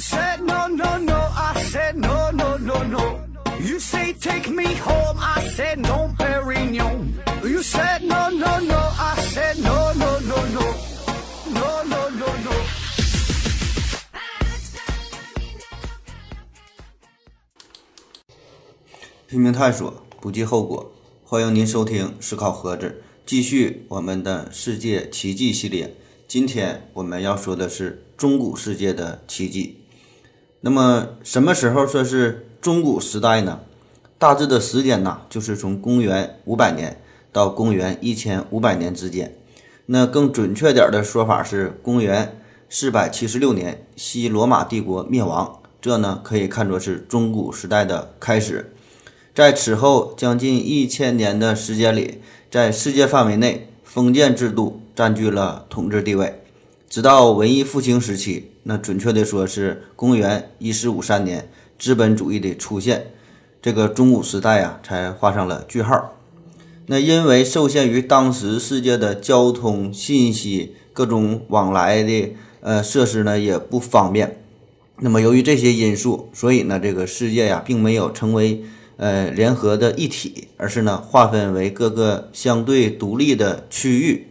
Said no, no, no, I said no, no, no, no. You say take me home, I said no, Perignon. You said no, no, no, I said no, no, no, no. No, no, no, no. 拼命探索，不计后果。欢迎您收听《思考盒子》，继续我们的世界奇迹系列。今天我们要说的是中古世界的奇迹。那么，什么时候算是中古时代呢？大致的时间呢，就是从公元五百年到公元一千五百年之间。那更准确点的说法是公元四百七十六年，西罗马帝国灭亡。这呢，可以看作是中古时代的开始。在此后将近一千年的时间里，在世界范围内，封建制度占据了统治地位。直到文艺复兴时期，那准确的说是公元一四五三年，资本主义的出现，这个中古时代啊才画上了句号。那因为受限于当时世界的交通信息各种往来的呃设施呢也不方便，那么由于这些因素，所以呢这个世界呀并没有成为。呃，联合的一体，而是呢划分为各个相对独立的区域。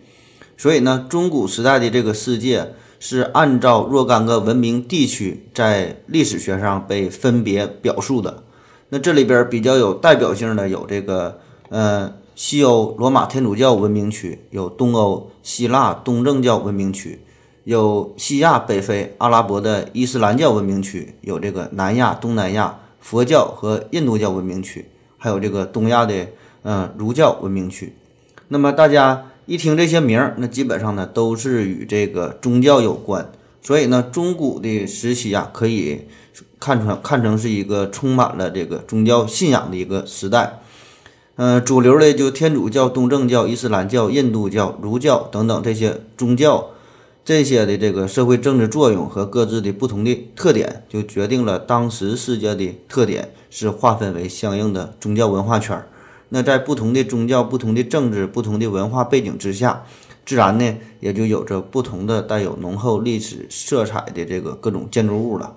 所以呢，中古时代的这个世界是按照若干个文明地区在历史学上被分别表述的。那这里边比较有代表性的有这个呃西欧罗马天主教文明区，有东欧希腊东正教文明区，有西亚北非阿拉伯的伊斯兰教文明区，有这个南亚东南亚。佛教和印度教文明区，还有这个东亚的嗯儒教文明区。那么大家一听这些名儿，那基本上呢都是与这个宗教有关。所以呢，中古的时期啊，可以看成看成是一个充满了这个宗教信仰的一个时代。嗯，主流的就天主教、东正教、伊斯兰教、印度教、儒教等等这些宗教。这些的这个社会政治作用和各自的不同的特点，就决定了当时世界的特点是划分为相应的宗教文化圈儿。那在不同的宗教、不同的政治、不同的文化背景之下，自然呢也就有着不同的带有浓厚历史色彩的这个各种建筑物了。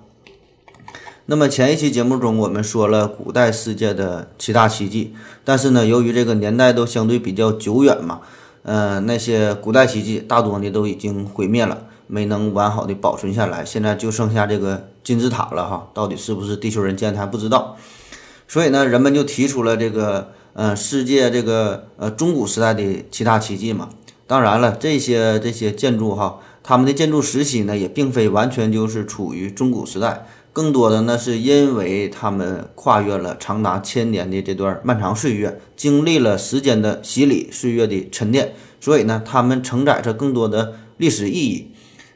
那么前一期节目中我们说了古代世界的七大奇迹，但是呢，由于这个年代都相对比较久远嘛。呃，那些古代奇迹大多呢都已经毁灭了，没能完好的保存下来。现在就剩下这个金字塔了哈，到底是不是地球人建的还不知道。所以呢，人们就提出了这个呃世界这个呃中古时代的七大奇迹嘛。当然了，这些这些建筑哈，他们的建筑时期呢也并非完全就是处于中古时代。更多的呢，是因为他们跨越了长达千年的这段漫长岁月，经历了时间的洗礼、岁月的沉淀，所以呢，他们承载着更多的历史意义。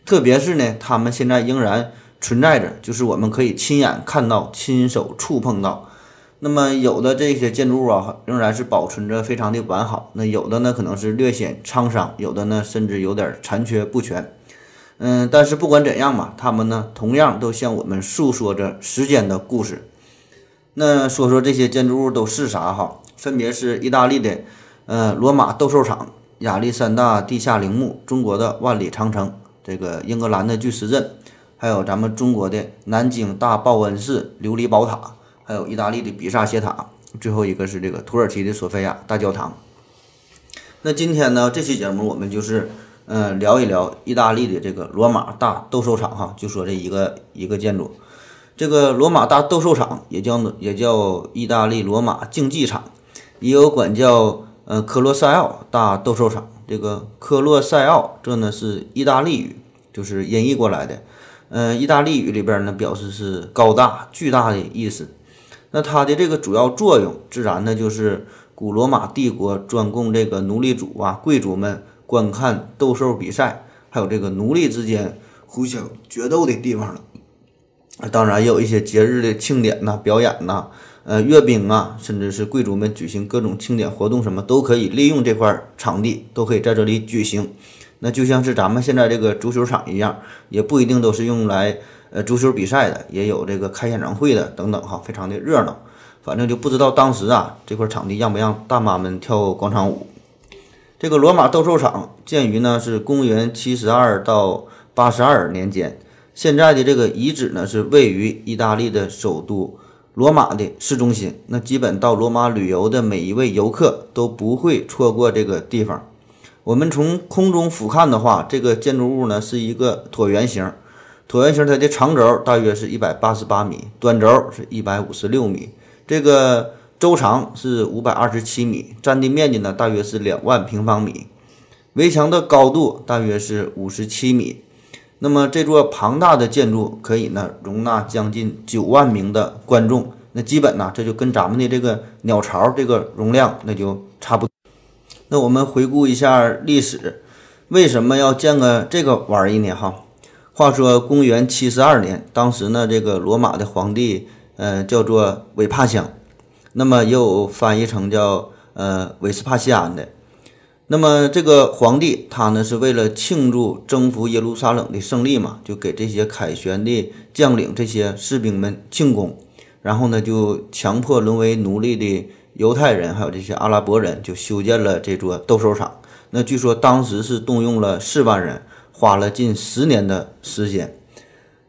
特别是呢，他们现在仍然存在着，就是我们可以亲眼看到、亲手触碰到。那么，有的这些建筑物啊，仍然是保存着非常的完好；那有的呢，可能是略显沧桑；有的呢，甚至有点残缺不全。嗯，但是不管怎样嘛，他们呢同样都向我们诉说着时间的故事。那说说这些建筑物都是啥哈？分别是意大利的，呃，罗马斗兽场、亚历山大地下陵墓、中国的万里长城、这个英格兰的巨石阵，还有咱们中国的南京大报恩寺琉璃宝塔，还有意大利的比萨斜塔，最后一个是这个土耳其的索菲亚大教堂。那今天呢，这期节目我们就是。嗯，聊一聊意大利的这个罗马大斗兽场哈，就说这一个一个建筑，这个罗马大斗兽场也叫也叫意大利罗马竞技场，也有管叫呃科洛塞奥大斗兽场。这个科洛塞奥这呢是意大利语，就是音译过来的。嗯，意大利语里边呢表示是高大巨大的意思。那它的这个主要作用，自然呢就是古罗马帝国专供这个奴隶主啊贵族们。观看斗兽比赛，还有这个奴隶之间互相决斗的地方了。当然也有一些节日的庆典呐、表演呐、呃阅兵啊，甚至是贵族们举行各种庆典活动，什么都可以利用这块场地，都可以在这里举行。那就像是咱们现在这个足球场一样，也不一定都是用来呃足球比赛的，也有这个开演唱会的等等哈，非常的热闹。反正就不知道当时啊这块场地让不让大妈们跳广场舞。这个罗马斗兽场建于呢是公元七十二到八十二年间，现在的这个遗址呢，是位于意大利的首都罗马的市中心。那基本到罗马旅游的每一位游客都不会错过这个地方。我们从空中俯瞰的话，这个建筑物呢是一个椭圆形。椭圆形它的长轴大约是一百八十八米，短轴是一百五十六米，这个周长是五百二十七米，占地面积呢大约是两万平方米，围墙的高度大约是五十七米。那么这座庞大的建筑可以呢容纳将近九万名的观众，那基本呢这就跟咱们的这个鸟巢这个容量那就差不多。那我们回顾一下历史，为什么要建个这个玩意呢？哈，话说公元七十二年，当时呢这个罗马的皇帝，呃叫做韦帕乡，那么也有翻译成叫呃韦斯帕西安的。那么这个皇帝他呢是为了庆祝征服耶路撒冷的胜利嘛，就给这些凯旋的将领、这些士兵们庆功，然后呢就强迫沦为奴隶的犹太人还有这些阿拉伯人就修建了这座斗兽场。那据说当时是动用了四万人，花了近十年的时间。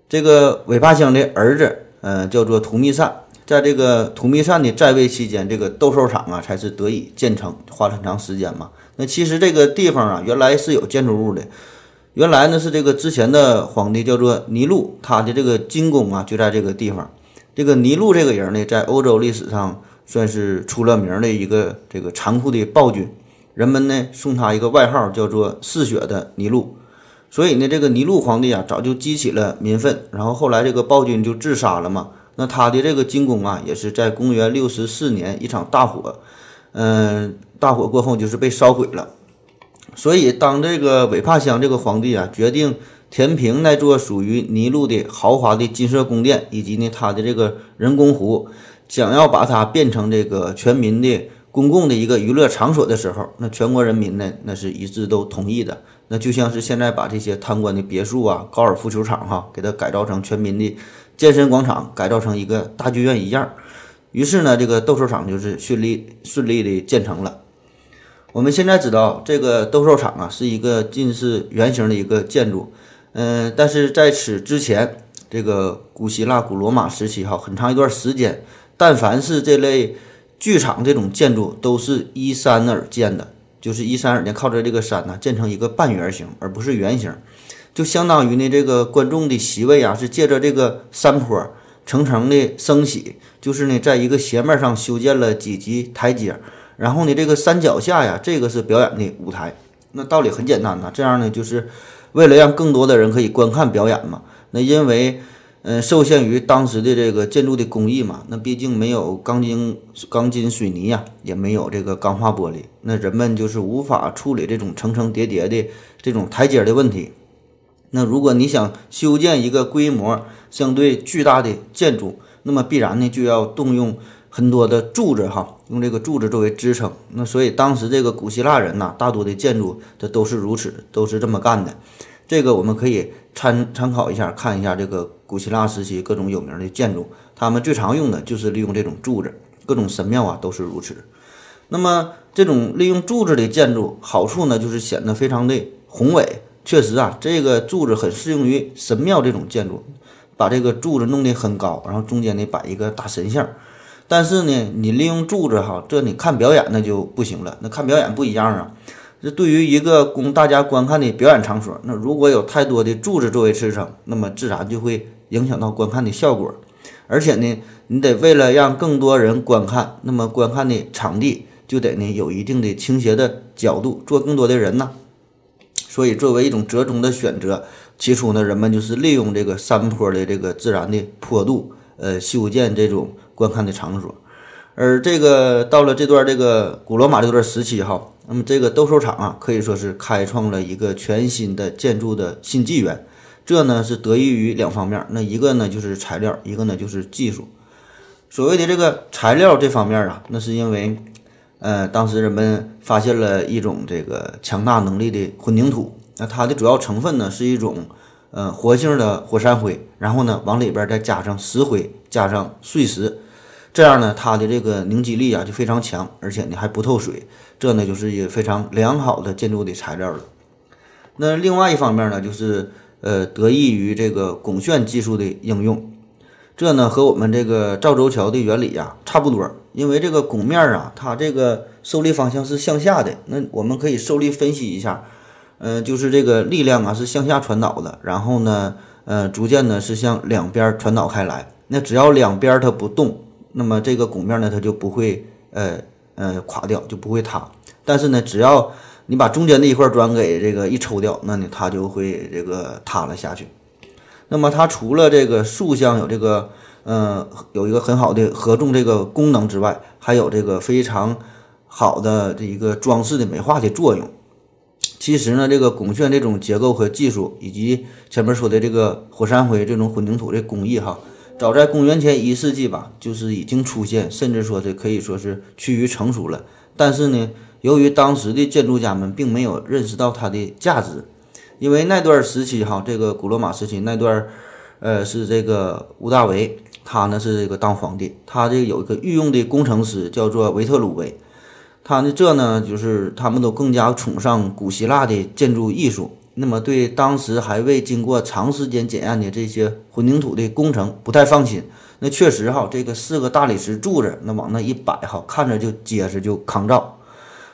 这个韦帕乡的儿子，呃，叫做图密善。在这个图密善的在位期间，这个斗兽场啊才是得以建成，花了很长时间嘛。那其实这个地方啊，原来是有建筑物的。原来呢是这个之前的皇帝叫做尼禄，他的这个金宫啊就在这个地方。这个尼禄这个人呢，在欧洲历史上算是出了名的一个这个残酷的暴君，人们呢送他一个外号叫做“嗜血的尼禄”。所以呢，这个尼禄皇帝啊早就激起了民愤，然后后来这个暴君就自杀了嘛。那他的这个金宫啊，也是在公元六十四年一场大火，嗯，大火过后就是被烧毁了。所以当这个韦帕乡这个皇帝啊决定填平那座属于尼禄的豪华的金色宫殿，以及呢他的这个人工湖，想要把它变成这个全民的公共的一个娱乐场所的时候，那全国人民呢那是一致都同意的。那就像是现在把这些贪官的别墅啊、高尔夫球场哈，给它改造成全民的。健身广场改造成一个大剧院一样，于是呢，这个斗兽场就是顺利顺利的建成了。我们现在知道，这个斗兽场啊是一个近似圆形的一个建筑，嗯，但是在此之前，这个古希腊、古罗马时期哈，很长一段时间，但凡是这类剧场这种建筑，都是依山而建的，就是依山而建，靠着这个山呢，建成一个半圆形，而不是圆形。就相当于呢，这个观众的席位啊，是借着这个山坡层层的升起，就是呢，在一个斜面上修建了几级台阶，然后呢，这个山脚下呀，这个是表演的舞台。那道理很简单呐，这样呢，就是为了让更多的人可以观看表演嘛。那因为，嗯，受限于当时的这个建筑的工艺嘛，那毕竟没有钢筋、钢筋水泥呀，也没有这个钢化玻璃，那人们就是无法处理这种层层叠叠的这种台阶的问题。那如果你想修建一个规模相对巨大的建筑，那么必然呢就要动用很多的柱子哈，用这个柱子作为支撑。那所以当时这个古希腊人呐，大多的建筑这都是如此，都是这么干的。这个我们可以参参考一下，看一下这个古希腊时期各种有名的建筑，他们最常用的就是利用这种柱子，各种神庙啊都是如此。那么这种利用柱子的建筑好处呢，就是显得非常的宏伟。确实啊，这个柱子很适用于神庙这种建筑，把这个柱子弄得很高，然后中间呢摆一个大神像。但是呢，你利用柱子哈，这你看表演那就不行了。那看表演不一样啊，这对于一个供大家观看的表演场所，那如果有太多的柱子作为支撑，那么自然就会影响到观看的效果。而且呢，你得为了让更多人观看，那么观看的场地就得呢有一定的倾斜的角度，坐更多的人呢。所以，作为一种折中的选择，起初呢，人们就是利用这个山坡的这个自然的坡度，呃，修建这种观看的场所。而这个到了这段这个古罗马这段时期哈，那么这个斗兽场啊，可以说是开创了一个全新的建筑的新纪元。这呢是得益于两方面，那一个呢就是材料，一个呢就是技术。所谓的这个材料这方面啊，那是因为。呃，当时人们发现了一种这个强大能力的混凝土，那它的主要成分呢是一种呃活性的火山灰，然后呢往里边再加上石灰，加上碎石，这样呢它的这个凝集力啊就非常强，而且呢还不透水，这呢就是一个非常良好的建筑的材料了。那另外一方面呢，就是呃得益于这个拱券技术的应用。这呢和我们这个赵州桥的原理呀差不多，因为这个拱面啊，它这个受力方向是向下的。那我们可以受力分析一下，嗯，就是这个力量啊是向下传导的，然后呢，呃，逐渐呢是向两边传导开来。那只要两边它不动，那么这个拱面呢它就不会呃呃垮掉，就不会塌。但是呢，只要你把中间的一块砖给这个一抽掉，那你它就会这个塌了下去。那么它除了这个竖向有这个，呃，有一个很好的合重这个功能之外，还有这个非常好的这一个装饰的美化的作用。其实呢，这个拱券这种结构和技术，以及前面说的这个火山灰这种混凝土的工艺，哈，早在公元前一世纪吧，就是已经出现，甚至说这可以说是趋于成熟了。但是呢，由于当时的建筑家们并没有认识到它的价值。因为那段时期哈，这个古罗马时期那段，呃，是这个屋大维，他呢是这个当皇帝，他这有一个御用的工程师叫做维特鲁维，他呢这呢就是他们都更加崇尚古希腊的建筑艺术，那么对当时还未经过长时间检验的这些混凝土的工程不太放心。那确实哈，这个四个大理石柱子那往那一摆哈，看着就结实就抗造。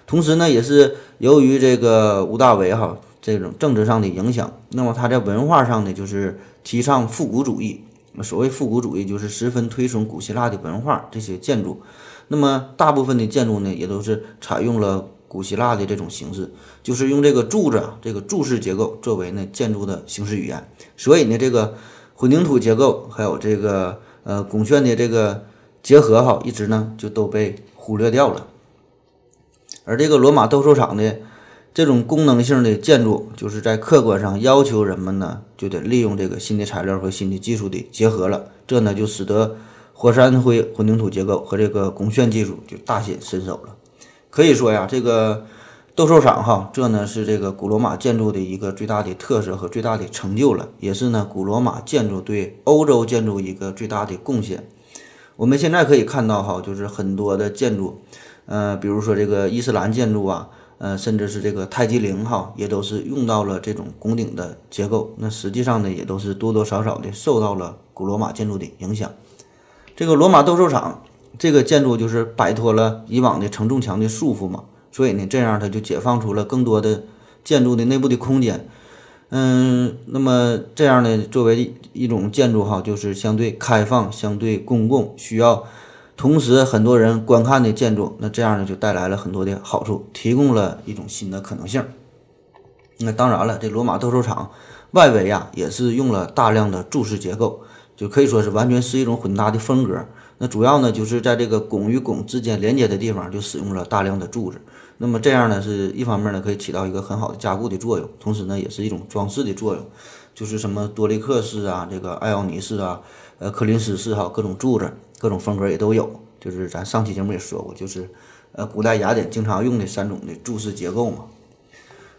同时呢，也是由于这个吴大维哈。这种政治上的影响，那么他在文化上呢，就是提倡复古主义。所谓复古主义，就是十分推崇古希腊的文化这些建筑。那么大部分的建筑呢，也都是采用了古希腊的这种形式，就是用这个柱子、这个柱式结构作为呢建筑的形式语言。所以呢，这个混凝土结构还有这个呃拱券的这个结合哈，一直呢就都被忽略掉了。而这个罗马斗兽场的？这种功能性的建筑，就是在客观上要求人们呢，就得利用这个新的材料和新的技术的结合了。这呢，就使得火山灰混凝土结构和这个拱券技术就大显身手了。可以说呀，这个斗兽场哈，这呢是这个古罗马建筑的一个最大的特色和最大的成就了，也是呢古罗马建筑对欧洲建筑一个最大的贡献。我们现在可以看到哈，就是很多的建筑，呃，比如说这个伊斯兰建筑啊。呃，甚至是这个泰姬陵哈，也都是用到了这种拱顶的结构。那实际上呢，也都是多多少少的受到了古罗马建筑的影响。这个罗马斗兽场这个建筑就是摆脱了以往的承重墙的束缚嘛，所以呢，这样它就解放出了更多的建筑的内部的空间。嗯，那么这样呢，作为一种建筑哈，就是相对开放、相对公共，需要。同时，很多人观看的建筑，那这样呢就带来了很多的好处，提供了一种新的可能性。那当然了，这罗马斗兽场外围呀也是用了大量的柱式结构，就可以说是完全是一种混搭的风格。那主要呢就是在这个拱与拱之间连接的地方就使用了大量的柱子。那么这样呢是一方面呢可以起到一个很好的加固的作用，同时呢也是一种装饰的作用，就是什么多利克式啊，这个艾奥尼式啊，呃科林斯式哈，各种柱子。各种风格也都有，就是咱上期节目也说过，就是呃古代雅典经常用的三种的柱式结构嘛。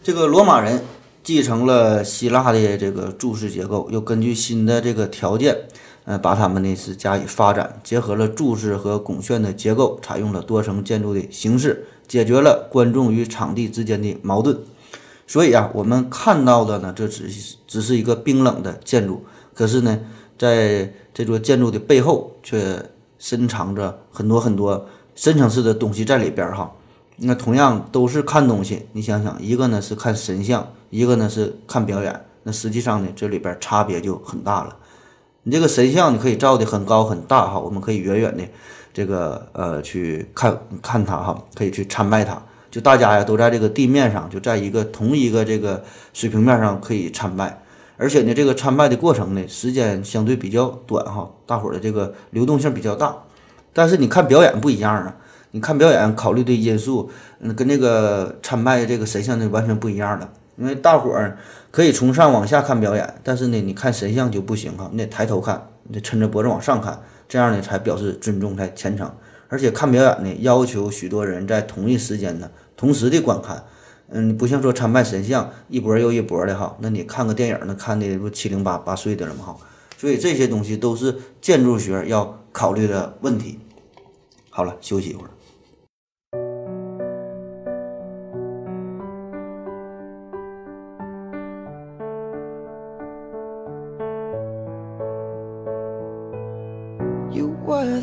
这个罗马人继承了希腊的这个柱式结构，又根据新的这个条件，呃，把它们呢是加以发展，结合了柱式和拱券的结构，采用了多层建筑的形式，解决了观众与场地之间的矛盾。所以啊，我们看到的呢，这只是只是一个冰冷的建筑，可是呢，在这座建筑的背后却。深藏着很多很多深层次的东西在里边儿哈，那同样都是看东西，你想想，一个呢是看神像，一个呢是看表演，那实际上呢这里边差别就很大了。你这个神像你可以造的很高很大哈，我们可以远远的这个呃去看看它哈，可以去参拜它，就大家呀都在这个地面上，就在一个同一个这个水平面上可以参拜。而且呢，这个参拜的过程呢，时间相对比较短哈，大伙儿的这个流动性比较大。但是你看表演不一样啊，你看表演考虑的因素，嗯，跟那个参拜这个神像呢完全不一样的。因为大伙儿可以从上往下看表演，但是呢，你看神像就不行哈，你得抬头看，你得抻着脖子往上看，这样呢才表示尊重才虔诚。而且看表演呢，要求许多人在同一时间呢同时的观看。嗯，不像说参拜神像一波又一波的哈，那你看个电影那看的不七零八八碎的了吗哈？所以这些东西都是建筑学要考虑的问题。好了，休息一会儿。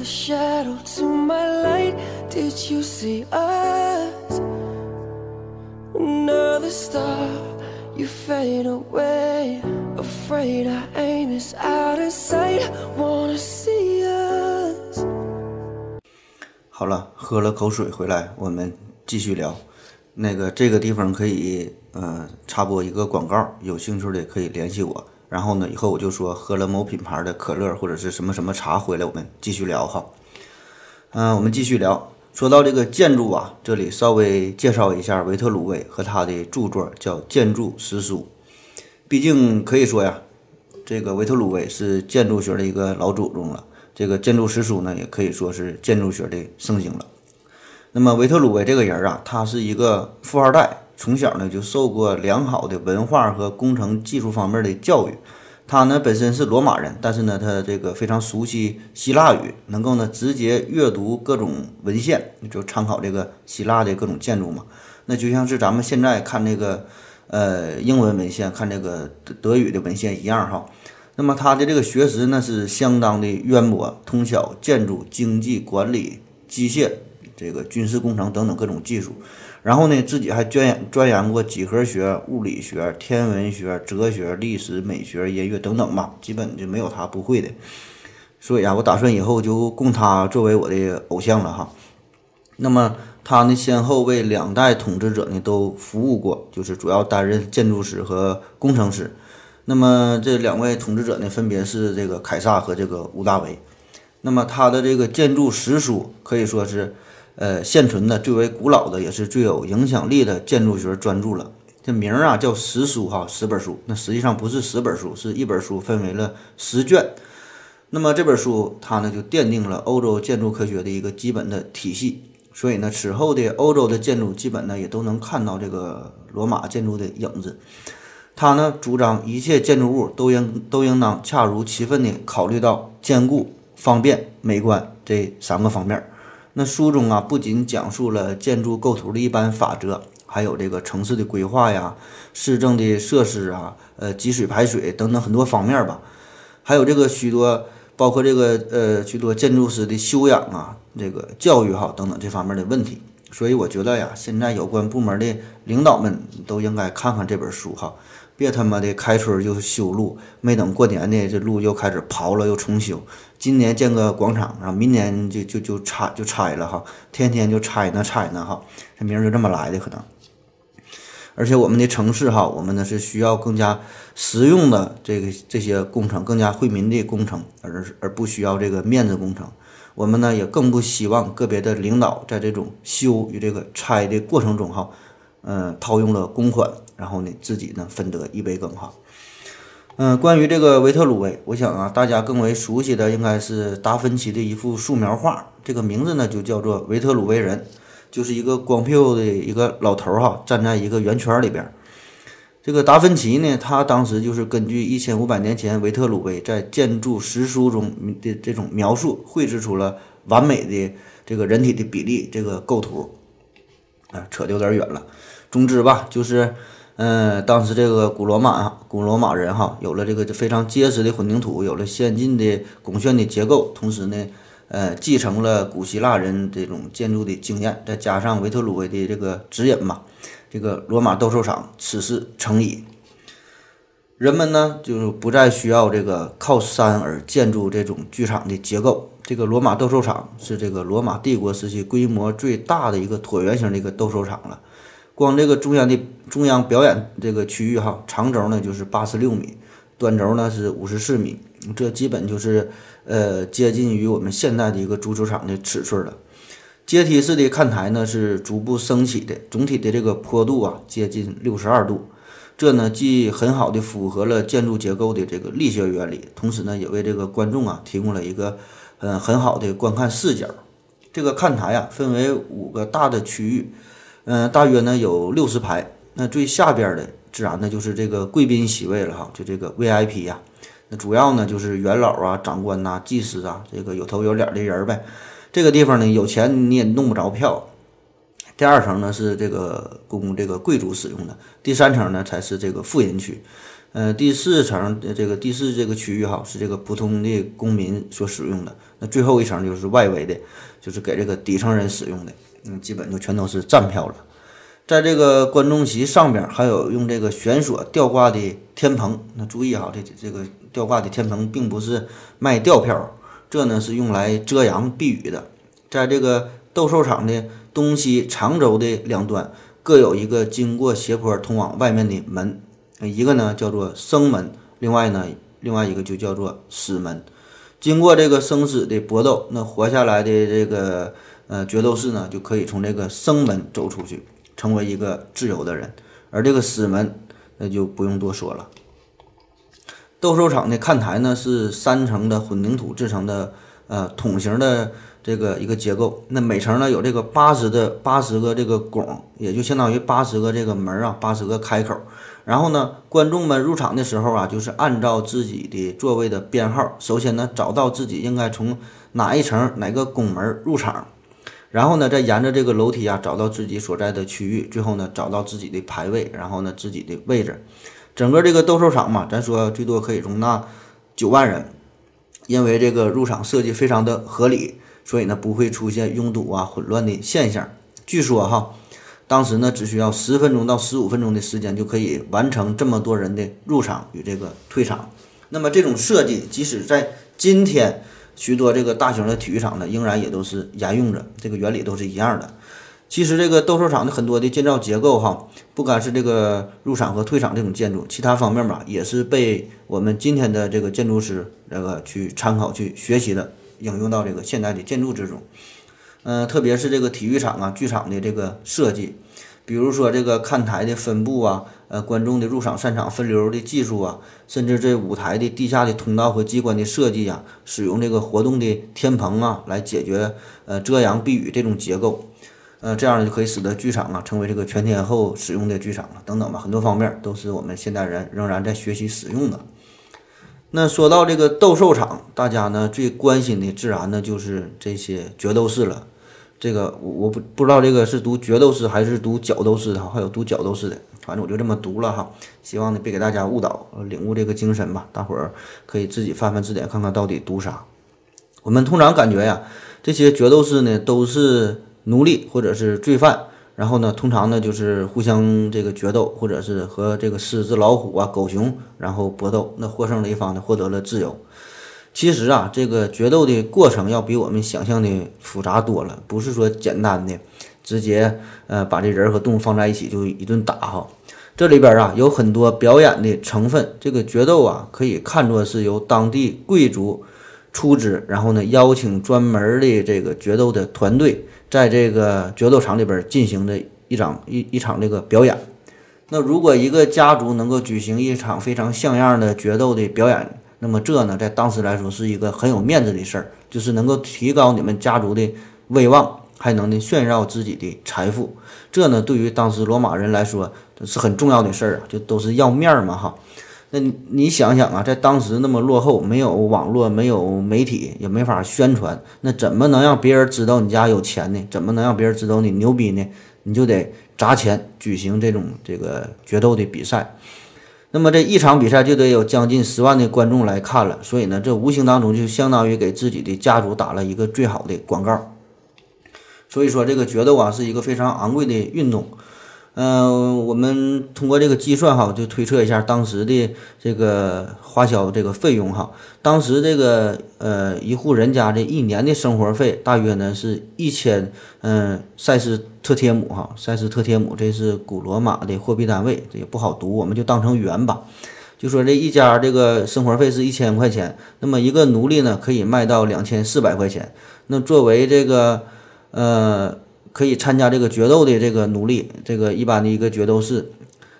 The shadow to my light. Did you see us? Another star, you fade away. Afraid our aim is out of sight. Wanna see us? 好了，喝了口水回来，我们继续聊。那个这个地方可以呃插播一个广告，有兴趣的可以联系我。然后呢，以后我就说喝了某品牌的可乐或者是什么什么茶回来，我们继续聊哈。嗯，我们继续聊。说到这个建筑啊，这里稍微介绍一下维特鲁威和他的著作，叫《建筑史书》。毕竟可以说呀，这个维特鲁威是建筑学的一个老祖宗了。这个《建筑史书》呢，也可以说是建筑学的圣经了。那么维特鲁威这个人啊，他是一个富二代，从小呢就受过良好的文化和工程技术方面的教育。他呢本身是罗马人，但是呢他这个非常熟悉希腊语，能够呢直接阅读各种文献，就参考这个希腊的各种建筑嘛。那就像是咱们现在看这个呃英文文献，看这个德德语的文献一样哈。那么他的这个学识呢是相当的渊博，通晓建筑、经济、管理、机械。这个军事工程等等各种技术，然后呢，自己还钻研钻研过几何学、物理学、天文学、哲学、历史、美学、音乐等等吧，基本就没有他不会的。所以啊，我打算以后就供他作为我的偶像了哈。那么他呢，先后为两代统治者呢都服务过，就是主要担任建筑师和工程师。那么这两位统治者呢，分别是这个凯撒和这个屋大维。那么他的这个建筑史书可以说是。呃，现存的最为古老的，也是最有影响力的建筑学专著了。这名儿啊叫十书哈，十本书。那实际上不是十本书，是一本书分为了十卷。那么这本书它呢就奠定了欧洲建筑科学的一个基本的体系。所以呢，此后的欧洲的建筑基本呢也都能看到这个罗马建筑的影子。他呢主张一切建筑物都应都应当恰如其分的考虑到坚固、方便、美观这三个方面。那书中啊，不仅讲述了建筑构图的一般法则，还有这个城市的规划呀、市政的设施啊、呃积水排水等等很多方面吧，还有这个许多包括这个呃许多建筑师的修养啊、这个教育哈等等这方面的问题。所以我觉得呀，现在有关部门的领导们都应该看看这本书哈。别他妈的开春就修路，没等过年呢，这路又开始刨了又重修。今年建个广场，然后明年就就就拆就拆了哈，天天就拆呢拆呢哈，这名儿就这么来的可能。而且我们的城市哈，我们呢是需要更加实用的这个这些工程，更加惠民的工程，而而不需要这个面子工程。我们呢也更不希望个别的领导在这种修与这个拆的过程中哈。嗯，套用了公款，然后呢，自己呢分得一杯羹哈。嗯，关于这个维特鲁威，我想啊，大家更为熟悉的应该是达芬奇的一幅素描画，这个名字呢就叫做《维特鲁威人》，就是一个光屁股的一个老头儿哈，站在一个圆圈里边。这个达芬奇呢，他当时就是根据一千五百年前维特鲁威在建筑实书中的这种描述，绘制出了完美的这个人体的比例这个构图。啊，扯得有点远了。总之吧，就是，嗯，当时这个古罗马，古罗马人哈，有了这个非常结实的混凝土，有了先进的拱券的结构，同时呢，呃，继承了古希腊人这种建筑的经验，再加上维特鲁威的这个指引嘛，这个罗马斗兽场此事成矣。人们呢，就是不再需要这个靠山而建筑这种剧场的结构。这个罗马斗兽场是这个罗马帝国时期规模最大的一个椭圆形的一个斗兽场了。光这个中央的中央表演这个区域哈，长轴呢就是八十六米，短轴呢是五十四米，这基本就是呃接近于我们现在的一个足球场的尺寸了。阶梯式的看台呢是逐步升起的，总体的这个坡度啊接近六十二度，这呢既很好的符合了建筑结构的这个力学原理，同时呢也为这个观众啊提供了一个。嗯，很好的观看视角。这个看台呀，分为五个大的区域，嗯，大约呢有六十排。那最下边的自然呢就是这个贵宾席位了哈，就这个 VIP 呀。那主要呢就是元老啊、长官呐、祭司啊，这个有头有脸的人呗。这个地方呢有钱你也弄不着票。第二层呢是这个供这个贵族使用的，第三层呢才是这个富人区。呃，第四层这个第四这个区域哈是这个普通的公民所使用的，那最后一层就是外围的，就是给这个底层人使用的，嗯，基本就全都是站票了。在这个观众席上边还有用这个悬索吊挂的天棚，那注意哈，这这个吊挂的天棚并不是卖吊票，这呢是用来遮阳避雨的。在这个斗兽场的东西长轴的两端各有一个经过斜坡通往外面的门。一个呢叫做生门，另外呢，另外一个就叫做死门。经过这个生死的搏斗，那活下来的这个呃决斗士呢，就可以从这个生门走出去，成为一个自由的人。而这个死门，那就不用多说了。斗兽场的看台呢是三层的混凝土制成的，呃，筒形的这个一个结构。那每层呢有这个八十的八十个这个拱，也就相当于八十个这个门啊，八十个开口。然后呢，观众们入场的时候啊，就是按照自己的座位的编号，首先呢找到自己应该从哪一层哪个拱门入场，然后呢再沿着这个楼梯啊找到自己所在的区域，最后呢找到自己的排位，然后呢自己的位置。整个这个斗兽场嘛，咱说最多可以容纳九万人，因为这个入场设计非常的合理，所以呢不会出现拥堵啊混乱的现象。据说哈。当时呢，只需要十分钟到十五分钟的时间就可以完成这么多人的入场与这个退场。那么这种设计，即使在今天，许多这个大型的体育场呢，仍然也都是沿用着，这个原理都是一样的。其实这个斗兽场的很多的建造结构哈，不单是这个入场和退场这种建筑，其他方面吧，也是被我们今天的这个建筑师这个去参考去学习的，应用到这个现代的建筑之中。嗯，特别是这个体育场啊、剧场的这个设计，比如说这个看台的分布啊，呃，观众的入场散场分流的技术啊，甚至这舞台的地下的通道和机关的设计啊，使用这个活动的天棚啊，来解决呃遮阳避雨这种结构，呃，这样呢就可以使得剧场啊成为这个全天候使用的剧场了，等等吧，很多方面都是我们现代人仍然在学习使用的。那说到这个斗兽场，大家呢最关心的自然呢就是这些决斗士了。这个我我不不知道这个是读决斗士还是读角斗士的，还有读角斗士的，反正我就这么读了哈。希望呢别给大家误导，领悟这个精神吧。大伙儿可以自己翻翻字典，看看到底读啥。我们通常感觉呀，这些决斗士呢都是奴隶或者是罪犯。然后呢，通常呢就是互相这个决斗，或者是和这个狮子、老虎啊、狗熊然后搏斗，那获胜的一方呢获得了自由。其实啊，这个决斗的过程要比我们想象的复杂多了，不是说简单的直接呃把这人和动物放在一起就一顿打哈。这里边啊有很多表演的成分。这个决斗啊可以看作是由当地贵族出资，然后呢邀请专门的这个决斗的团队。在这个决斗场里边进行的一场一一场这个表演，那如果一个家族能够举行一场非常像样的决斗的表演，那么这呢，在当时来说是一个很有面子的事儿，就是能够提高你们家族的威望，还能呢炫耀自己的财富。这呢，对于当时罗马人来说是很重要的事儿啊，就都是要面儿嘛哈。那你想想啊，在当时那么落后，没有网络，没有媒体，也没法宣传，那怎么能让别人知道你家有钱呢？怎么能让别人知道你牛逼呢？你就得砸钱举行这种这个决斗的比赛。那么这一场比赛就得有将近十万的观众来看了，所以呢，这无形当中就相当于给自己的家族打了一个最好的广告。所以说，这个决斗啊，是一个非常昂贵的运动。嗯，我们通过这个计算哈，就推测一下当时的这个花销这个费用哈。当时这个呃一户人家这一年的生活费大约呢是一千嗯塞斯特贴姆哈，塞斯特贴姆这是古罗马的货币单位，这也不好读，我们就当成元吧。就说这一家这个生活费是一千块钱，那么一个奴隶呢可以卖到两千四百块钱。那作为这个呃。可以参加这个决斗的这个奴隶，这个一般的一个决斗士，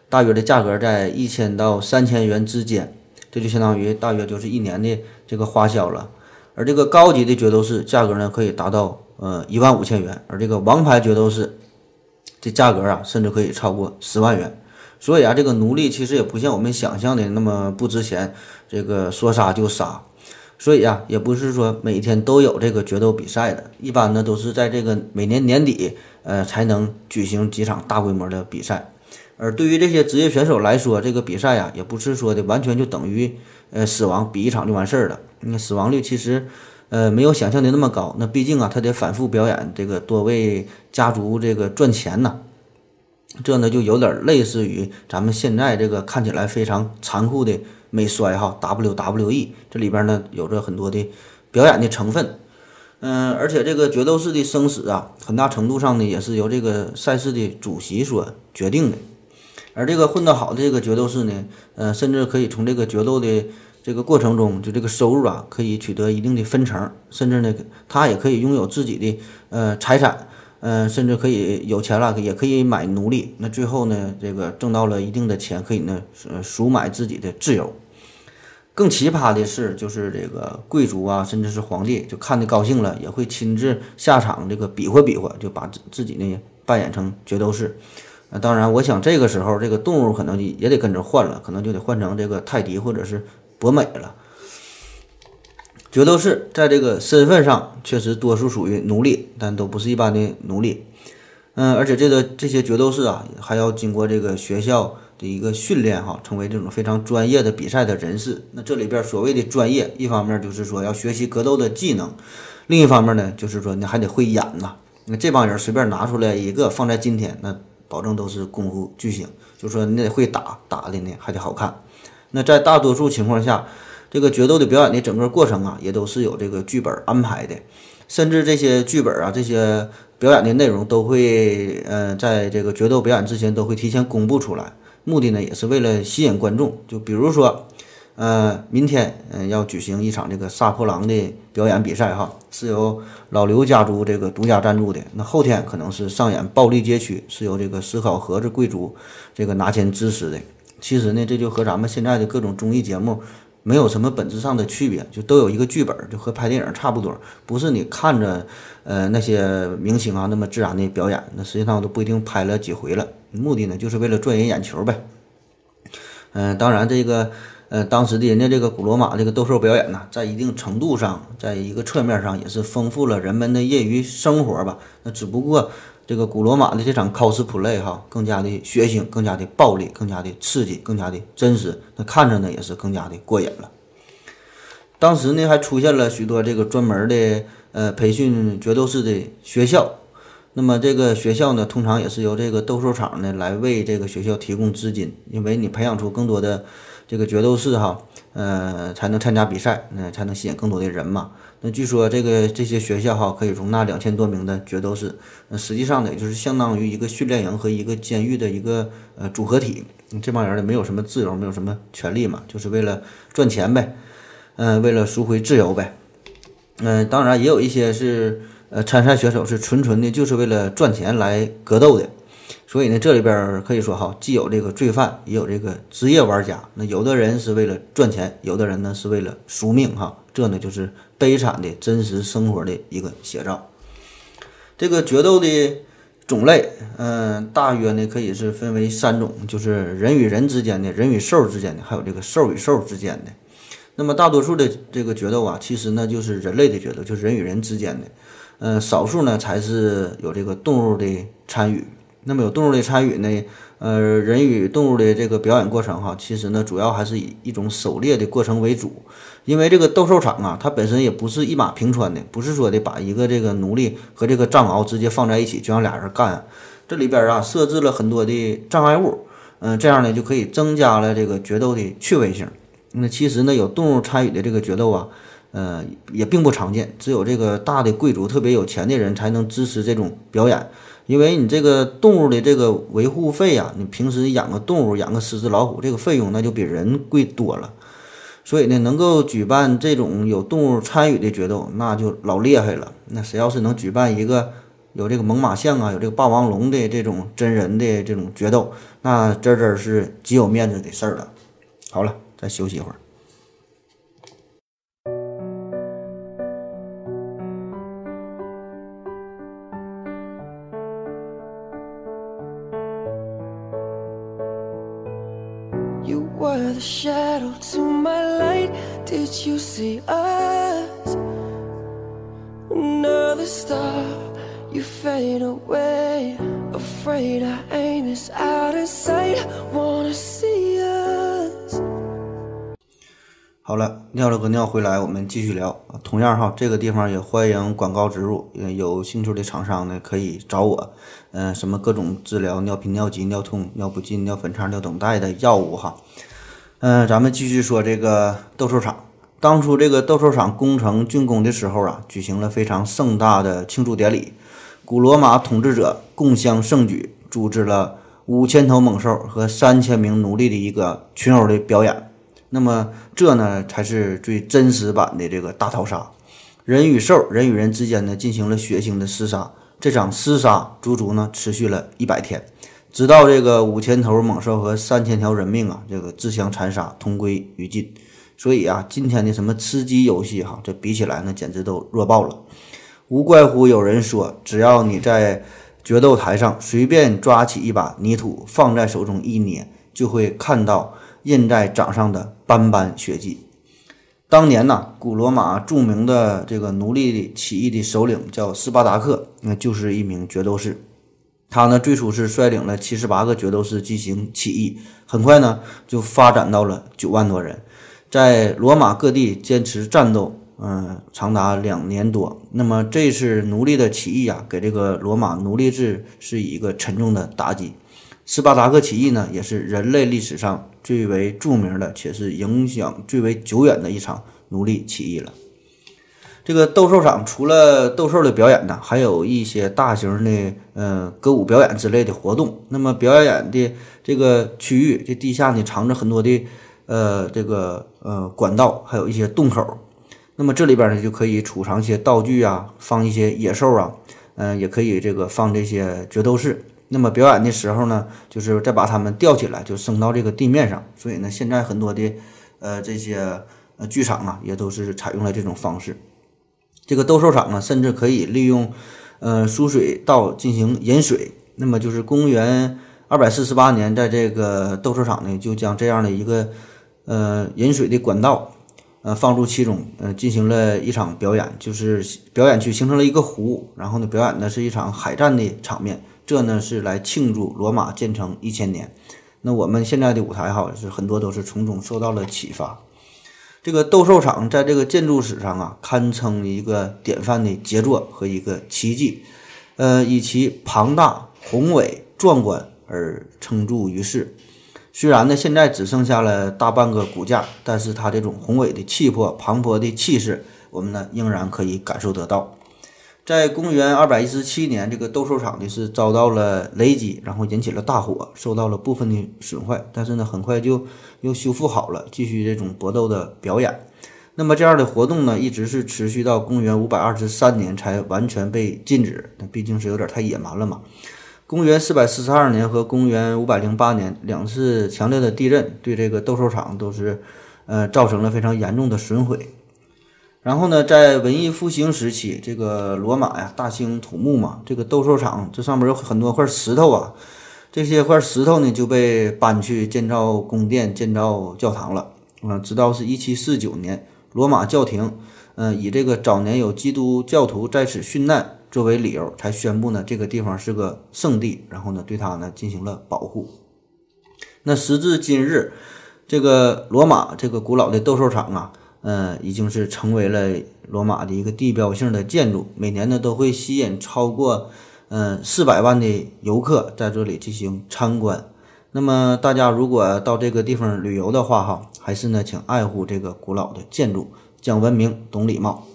大约的价格在一千到三千元之间，这就相当于大约就是一年的这个花销了。而这个高级的决斗士价格呢，可以达到呃一万五千元，而这个王牌决斗士这价格啊，甚至可以超过十万元。所以啊，这个奴隶其实也不像我们想象的那么不值钱，这个说杀就杀。所以啊，也不是说每天都有这个决斗比赛的，一般呢都是在这个每年年底，呃，才能举行几场大规模的比赛。而对于这些职业选手来说，这个比赛呀，也不是说的完全就等于呃死亡，比一场就完事儿了。那死亡率其实呃没有想象的那么高。那毕竟啊，他得反复表演，这个多为家族这个赚钱呐。这呢就有点类似于咱们现在这个看起来非常残酷的美摔哈 WWE，这里边呢有着很多的表演的成分。嗯，而且这个决斗士的生死啊，很大程度上呢也是由这个赛事的主席所决定的。而这个混得好的这个决斗士呢，呃，甚至可以从这个决斗的这个过程中，就这个收入啊，可以取得一定的分成，甚至呢，他也可以拥有自己的呃财产，呃，甚至可以有钱了，也可以买奴隶。那最后呢，这个挣到了一定的钱，可以呢，呃，赎买自己的自由。更奇葩的是，就是这个贵族啊，甚至是皇帝，就看得高兴了，也会亲自下场这个比划比划，就把自自己呢扮演成决斗士。那当然，我想这个时候这个动物可能也得跟着换了，可能就得换成这个泰迪或者是博美了。决斗士在这个身份上确实多数属于奴隶，但都不是一般的奴隶。嗯，而且这个这些决斗士啊，还要经过这个学校的一个训练哈，成为这种非常专业的比赛的人士。那这里边所谓的专业，一方面就是说要学习格斗的技能，另一方面呢，就是说你还得会演呐。那这帮人随便拿出来一个放在今天，那保证都是功夫巨星。就说你得会打，打的呢还得好看。那在大多数情况下，这个决斗的表演的整个过程啊，也都是有这个剧本安排的，甚至这些剧本啊，这些表演的内容都会，呃，在这个决斗表演之前都会提前公布出来，目的呢也是为了吸引观众。就比如说，呃，明天嗯要举行一场这个杀破狼的表演比赛哈，是由老刘家族这个独家赞助的。那后天可能是上演暴力街区，是由这个思考盒子贵族这个拿钱支持的。其实呢，这就和咱们现在的各种综艺节目没有什么本质上的区别，就都有一个剧本，就和拍电影差不多。不是你看着，呃，那些明星啊那么自然的表演，那实际上都不一定拍了几回了。目的呢，就是为了赚人眼球呗。嗯，当然这个，呃，当时的人家这个古罗马这个斗兽表演呢，在一定程度上，在一个侧面上也是丰富了人们的业余生活吧。那只不过。这个古罗马的这场 cosplay 哈，更加的血腥，更加的暴力，更加的刺激，更加的真实。那看着呢也是更加的过瘾了。当时呢还出现了许多这个专门的呃培训决斗士的学校。那么这个学校呢，通常也是由这个斗兽场呢来为这个学校提供资金，因为你培养出更多的这个决斗士哈，呃才能参加比赛，那才能吸引更多的人嘛。那据说这个这些学校哈可以容纳两千多名的决斗士，那实际上呢，也就是相当于一个训练营和一个监狱的一个呃组合体。这帮人呢没有什么自由，没有什么权利嘛，就是为了赚钱呗，嗯，为了赎回自由呗。嗯，当然也有一些是呃参赛选手是纯纯的就是为了赚钱来格斗的。所以呢，这里边可以说哈，既有这个罪犯，也有这个职业玩家。那有的人是为了赚钱，有的人呢是为了赎命哈。这呢就是悲惨的真实生活的一个写照。这个决斗的种类，嗯，大约呢可以是分为三种，就是人与人之间的、人与兽之间的，还有这个兽与兽之间的。那么大多数的这个决斗啊，其实呢就是人类的决斗，就是人与人之间的。嗯，少数呢才是有这个动物的参与。那么有动物的参与呢？呃，人与动物的这个表演过程哈，其实呢，主要还是以一种狩猎的过程为主。因为这个斗兽场啊，它本身也不是一马平川的，不是说的把一个这个奴隶和这个藏獒直接放在一起就让俩人干。这里边啊，设置了很多的障碍物，嗯，这样呢就可以增加了这个决斗的趣味性。那其实呢，有动物参与的这个决斗啊，呃，也并不常见，只有这个大的贵族、特别有钱的人才能支持这种表演。因为你这个动物的这个维护费啊，你平时养个动物，养个狮子、老虎，这个费用那就比人贵多了。所以呢，能够举办这种有动物参与的决斗，那就老厉害了。那谁要是能举办一个有这个猛犸象啊，有这个霸王龙的这种真人的这种决斗，那真真是极有面子的事儿了。好了，再休息一会儿。To my light. Did you see us? Another star, you fade away, afraid our aim is out of sight. Wanna see us. 好了，尿了个尿回来，我们继续聊。同样哈，这个地方也欢迎广告植入，有兴趣的厂商呢可以找我。嗯、什么各种治疗尿频、尿急、尿痛、尿不尽、尿分叉、尿等待的药物哈。嗯、咱们继续说这个斗兽场。当初这个斗兽场工程竣工的时候啊，举行了非常盛大的庆祝典礼。古罗马统治者共襄盛举，组织了五千头猛兽和三千名奴隶的一个群殴的表演。那么这呢，才是最真实版的这个大逃杀，人与兽、人与人之间呢进行了血腥的厮杀。这场厮杀足足呢持续了一百天，直到这个五千头猛兽和三千条人命啊，这个自相残杀，同归于尽。所以啊，今天的什么吃鸡游戏哈，这比起来呢，简直都弱爆了。无怪乎有人说，只要你在决斗台上随便抓起一把泥土，放在手中一捏，就会看到印在掌上的斑斑血迹。当年呐，古罗马著名的这个奴隶起义的首领叫斯巴达克，那就是一名决斗士。他呢，最初是率领了七十八个角斗士进行起义，很快呢，就发展到了九万多人，在罗马各地坚持战斗，嗯、长达两年多。那么这次奴隶的起义啊，给这个罗马奴隶制是一个沉重的打击。斯巴达克起义呢，也是人类历史上最为著名的，且是影响最为久远的一场奴隶起义了。这个斗兽场除了斗兽的表演呢，还有一些大型的呃歌舞表演之类的活动。那么表演的这个区域，这地下呢藏着很多的呃这个呃管道，还有一些洞口。那么这里边呢就可以储藏一些道具啊，放一些野兽啊，嗯、也可以这个放这些决斗士。那么表演的时候呢，就是再把它们吊起来，就升到这个地面上。所以呢，现在很多的呃这些呃剧场啊，也都是采用了这种方式。这个斗兽场呢，甚至可以利用呃输水道进行引水。那么就是公元二百四十八年，在这个斗兽场呢，就将这样的一个呃引水的管道呃放入其中，呃进行了一场表演，就是表演区形成了一个湖，然后呢表演的是一场海战的场面。这呢是来庆祝罗马建成一千年。那我们现在的舞台哈，是很多都是从中受到了启发。这个斗兽场在这个建筑史上啊，堪称一个典范的杰作和一个奇迹，呃，以其庞大、宏伟、壮观而称著于世。虽然呢，现在只剩下了大半个骨架，但是它这种宏伟的气魄、磅礴的气势，我们呢仍然可以感受得到。在公元二百一十七年，这个斗兽场呢是遭到了雷击，然后引起了大火，受到了部分的损坏，但是呢很快就又修复好了，继续这种搏斗的表演。那么这样的活动呢，一直是持续到公元五百二十三年才完全被禁止，那毕竟是有点太野蛮了嘛。公元四百四十二年和公元五百零八年两次强烈的地震，对这个斗兽场都是呃造成了非常严重的损毁。然后呢，在文艺复兴时期，这个罗马呀大兴土木嘛，这个斗兽场这上面有很多块石头啊，这些块石头呢就被搬去建造宫殿、建造教堂了。嗯，直到是一七四九年，罗马教廷，嗯、以这个早年有基督教徒在此殉难作为理由，才宣布呢这个地方是个圣地，然后呢对它呢进行了保护。那时至今日，这个罗马这个古老的斗兽场啊，嗯，已经是成为了罗马的一个地标性的建筑，每年呢都会吸引超过嗯四百万的游客在这里进行参观。那么大家如果到这个地方旅游的话，哈，还是呢，请爱护这个古老的建筑，讲文明，懂礼貌。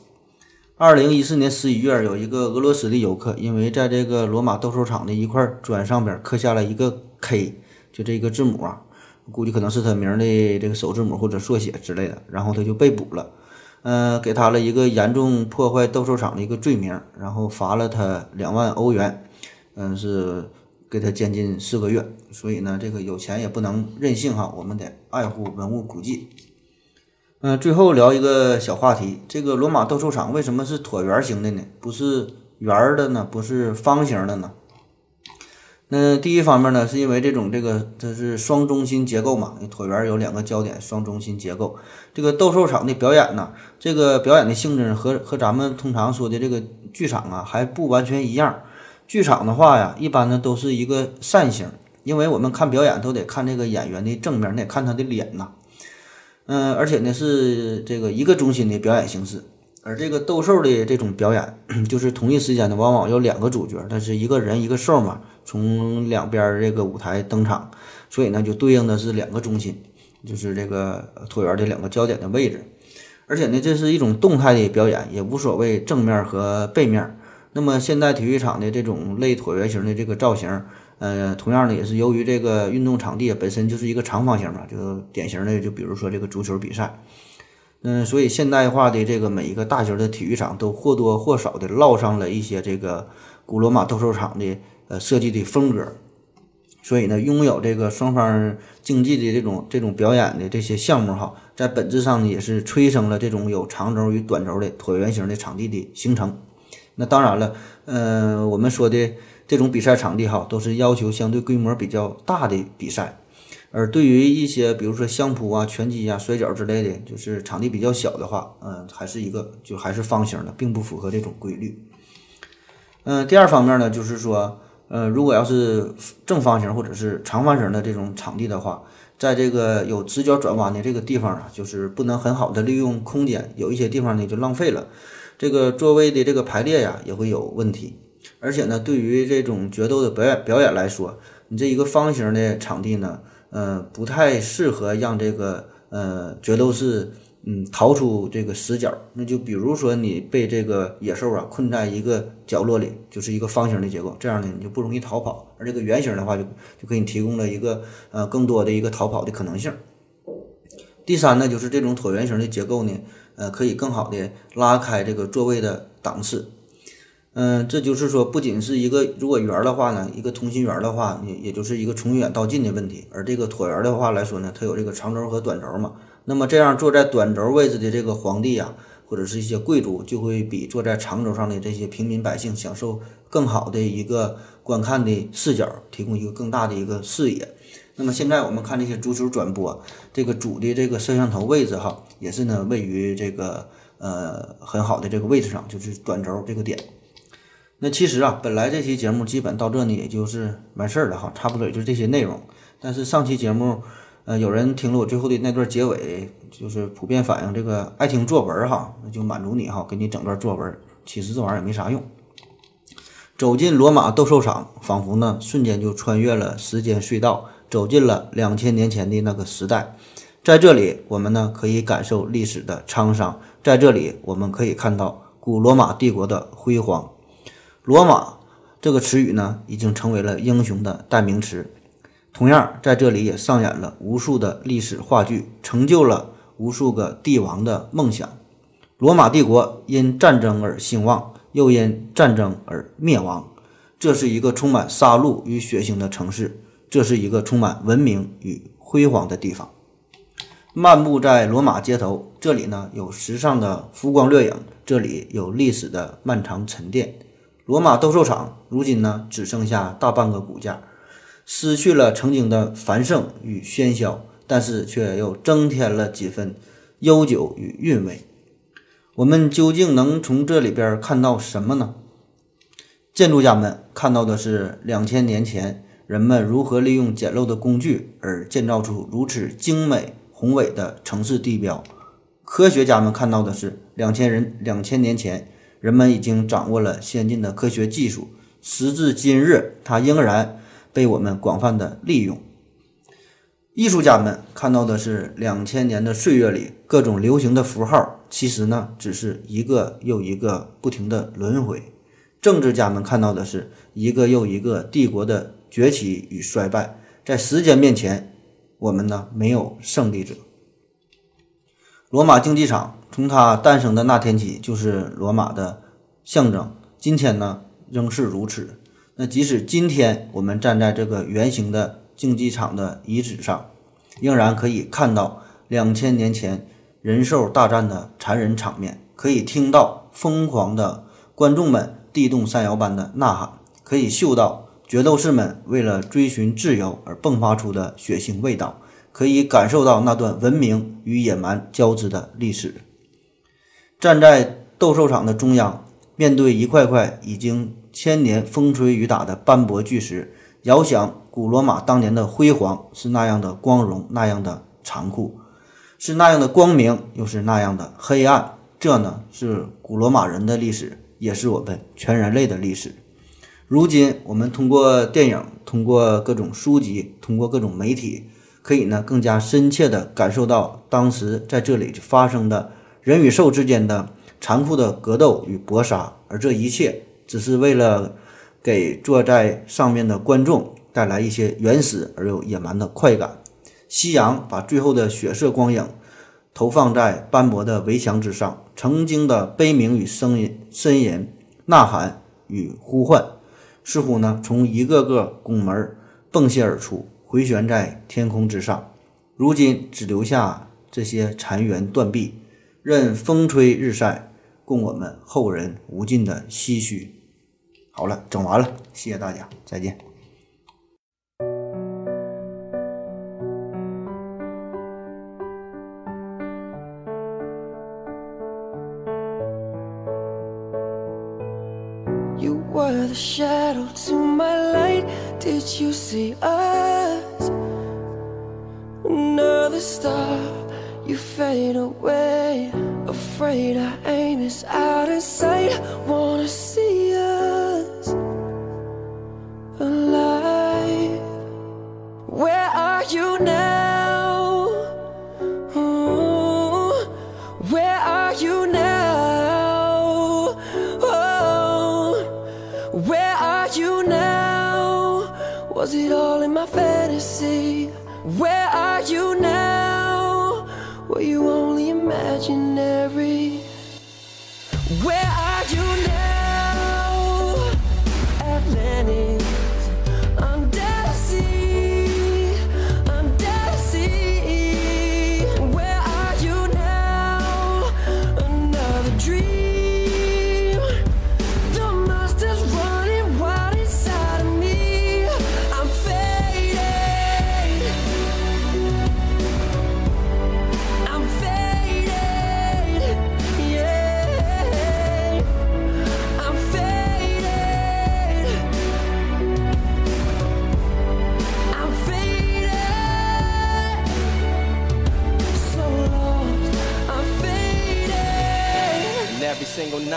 二零一四年十一月，有一个俄罗斯的游客，因为在这个罗马斗兽场的一块砖上边刻下了一个 K，就这个字母啊，估计可能是他名的这个首字母或者缩写之类的，然后他就被捕了，呃，给他了一个严重破坏斗兽场的一个罪名，然后罚了他两万欧元，嗯、是给他监禁四个月。所以呢，这个有钱也不能任性哈，我们得爱护文物古迹。嗯、最后聊一个小话题，这个罗马斗兽场为什么是椭圆形的呢？不是圆的呢？不是方形的呢？那第一方面呢，是因为这种这个它是双中心结构嘛，椭圆有两个焦点，双中心结构。这个斗兽场的表演呢，这个表演的性质和和咱们通常说的这个剧场啊还不完全一样。剧场的话呀，一般呢都是一个扇形，因为我们看表演都得看这个演员的正面，你得看他的脸呐。嗯，而且呢是这个一个中心的表演形式。而这个斗兽的这种表演，就是同一时间呢，往往有两个主角，但是一个人一个兽嘛，从两边这个舞台登场，所以呢就对应的是两个中心，就是这个椭圆的两个焦点的位置。而且呢，这是一种动态的表演，也无所谓正面和背面。那么现代体育场的这种类椭圆形的这个造型，呃，同样呢也是由于这个运动场地本身就是一个长方形嘛，就典型的就比如说这个足球比赛。嗯，所以现代化的这个每一个大型的体育场都或多或少的烙上了一些这个古罗马斗兽场的呃设计的风格。所以呢，拥有这个双方竞技的这种这种表演的这些项目哈，在本质上呢也是催生了这种有长轴与短轴的椭圆形的场地的形成。那当然了，呃，我们说的这种比赛场地哈，都是要求相对规模比较大的比赛。而对于一些，比如说相扑啊、拳击啊、摔跤之类的，就是场地比较小的话，嗯，还是一个就还是方形的，并不符合这种规律。嗯，第二方面呢，就是说，呃，如果要是正方形或者是长方形的这种场地的话，在这个有直角转弯的这个地方啊，就是不能很好的利用空间，有一些地方呢就浪费了，这个座位的这个排列呀也会有问题。而且呢，对于这种决斗的表演表演来说，你这一个方形的场地呢。呃，不太适合让这个呃决斗士嗯逃出这个死角。那就比如说你被这个野兽啊困在一个角落里，就是一个方形的结构，这样呢你就不容易逃跑。而这个圆形的话，就就给你提供了一个呃更多的一个逃跑的可能性。第三呢，就是这种椭圆形的结构呢，呃，可以更好的拉开这个座位的档次。嗯，这就是说，不仅是一个如果圆的话呢，一个同心圆的话，也也就是一个从远到近的问题。而这个椭圆的话来说呢，它有这个长轴和短轴嘛。那么这样坐在短轴位置的这个皇帝呀，或者是一些贵族，就会比坐在长轴上的这些平民百姓享受更好的一个观看的视角，提供一个更大的一个视野。那么现在我们看这些足球转播，这个主的这个摄像头位置哈，也是呢位于这个呃很好的这个位置上，就是短轴这个点。那其实啊，本来这期节目基本到这呢，也就是完事儿了哈，差不多也就是这些内容。但是上期节目，呃，有人听了我最后的那段结尾，就是普遍反映这个爱听作文哈，那就满足你哈，给你整段作文。其实这玩意儿也没啥用。走进罗马斗兽场，仿佛呢瞬间就穿越了时间隧道，走进了两千年前的那个时代。在这里，我们呢可以感受历史的沧桑，在这里，我们可以看到古罗马帝国的辉煌。罗马这个词语呢，已经成为了英雄的代名词。同样，在这里也上演了无数的历史话剧，成就了无数个帝王的梦想。罗马帝国因战争而兴旺，又因战争而灭亡。这是一个充满杀戮与血腥的城市，这是一个充满文明与辉煌的地方。漫步在罗马街头，这里呢有时尚的浮光掠影，这里有历史的漫长沉淀。罗马斗兽场如今呢，只剩下大半个骨架，失去了曾经的繁盛与喧嚣，但是却又增添了几分悠久与韵味。我们究竟能从这里边看到什么呢？建筑家们看到的是两千年前人们如何利用简陋的工具而建造出如此精美宏伟的城市地标。科学家们看到的是两千人两千年前。人们已经掌握了先进的科学技术，时至今日，它仍然被我们广泛的利用。艺术家们看到的是两千年的岁月里各种流行的符号，其实呢，只是一个又一个不停的轮回。政治家们看到的是一个又一个帝国的崛起与衰败，在时间面前，我们呢没有胜利者。罗马竞技场。从它诞生的那天起，就是罗马的象征。今天呢，仍是如此。那即使今天我们站在这个圆形的竞技场的遗址上，仍然可以看到两千年前人兽大战的残忍场面，可以听到疯狂的观众们地动山摇般的呐喊，可以嗅到决斗士们为了追寻自由而迸发出的血腥味道，可以感受到那段文明与野蛮交织的历史。站在斗兽场的中央，面对一块块已经千年风吹雨打的斑驳巨石，遥想古罗马当年的辉煌是那样的光荣，那样的残酷，是那样的光明，又是那样的黑暗。这呢是古罗马人的历史，也是我们全人类的历史。如今，我们通过电影，通过各种书籍，通过各种媒体，可以呢更加深切地感受到当时在这里发生的人与兽之间的残酷的格斗与搏杀，而这一切只是为了给坐在上面的观众带来一些原始而又野蛮的快感。夕阳把最后的血色光影投放在斑驳的围墙之上，曾经的悲鸣与声音、呻吟、呐喊与呼唤。似乎呢，从一个个拱门迸泻而出，回旋在天空之上。如今只留下这些残垣断壁，任风吹日晒，供我们后人无尽的唏嘘。好了，整完了，谢谢大家，再见。were the shadow to my light. Did you see us? Another star, you fade away. Afraid our aim is out of sight. Wanna see Was it all in my fantasy? Where are you now? Were you only imaginary?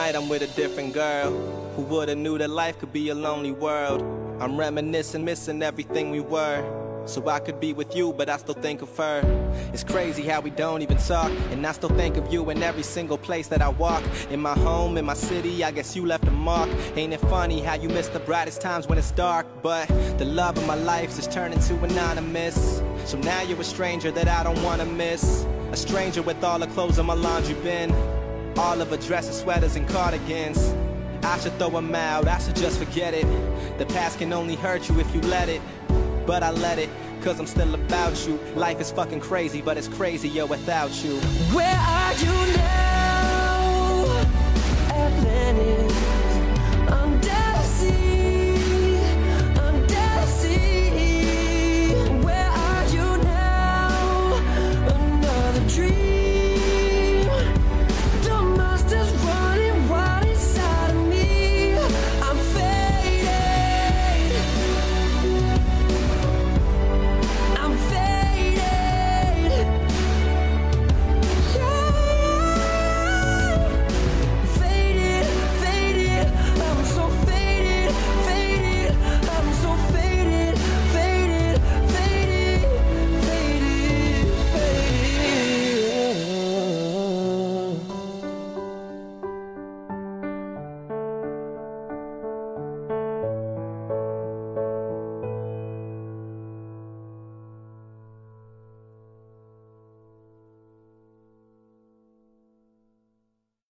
Night I'm with a different girl. Who would've knew that life could be a lonely world? I'm reminiscing, missing everything we were. So I could be with you, but I still think of her. It's crazy how we don't even talk. And I still think of you in every single place that I walk. In my home, in my city, I guess you left a mark. Ain't it funny how you miss the brightest times when it's dark? But the love of my life just turned into anonymous. So now you're a stranger that I don't wanna miss. A stranger with all the clothes in my laundry bin. All of her dresses, sweaters, and cardigans. I should throw them out, I should just forget it. The past can only hurt you if you let it. But I let it, cause I'm still about you. Life is fucking crazy, but it's crazier without you. Where are you now?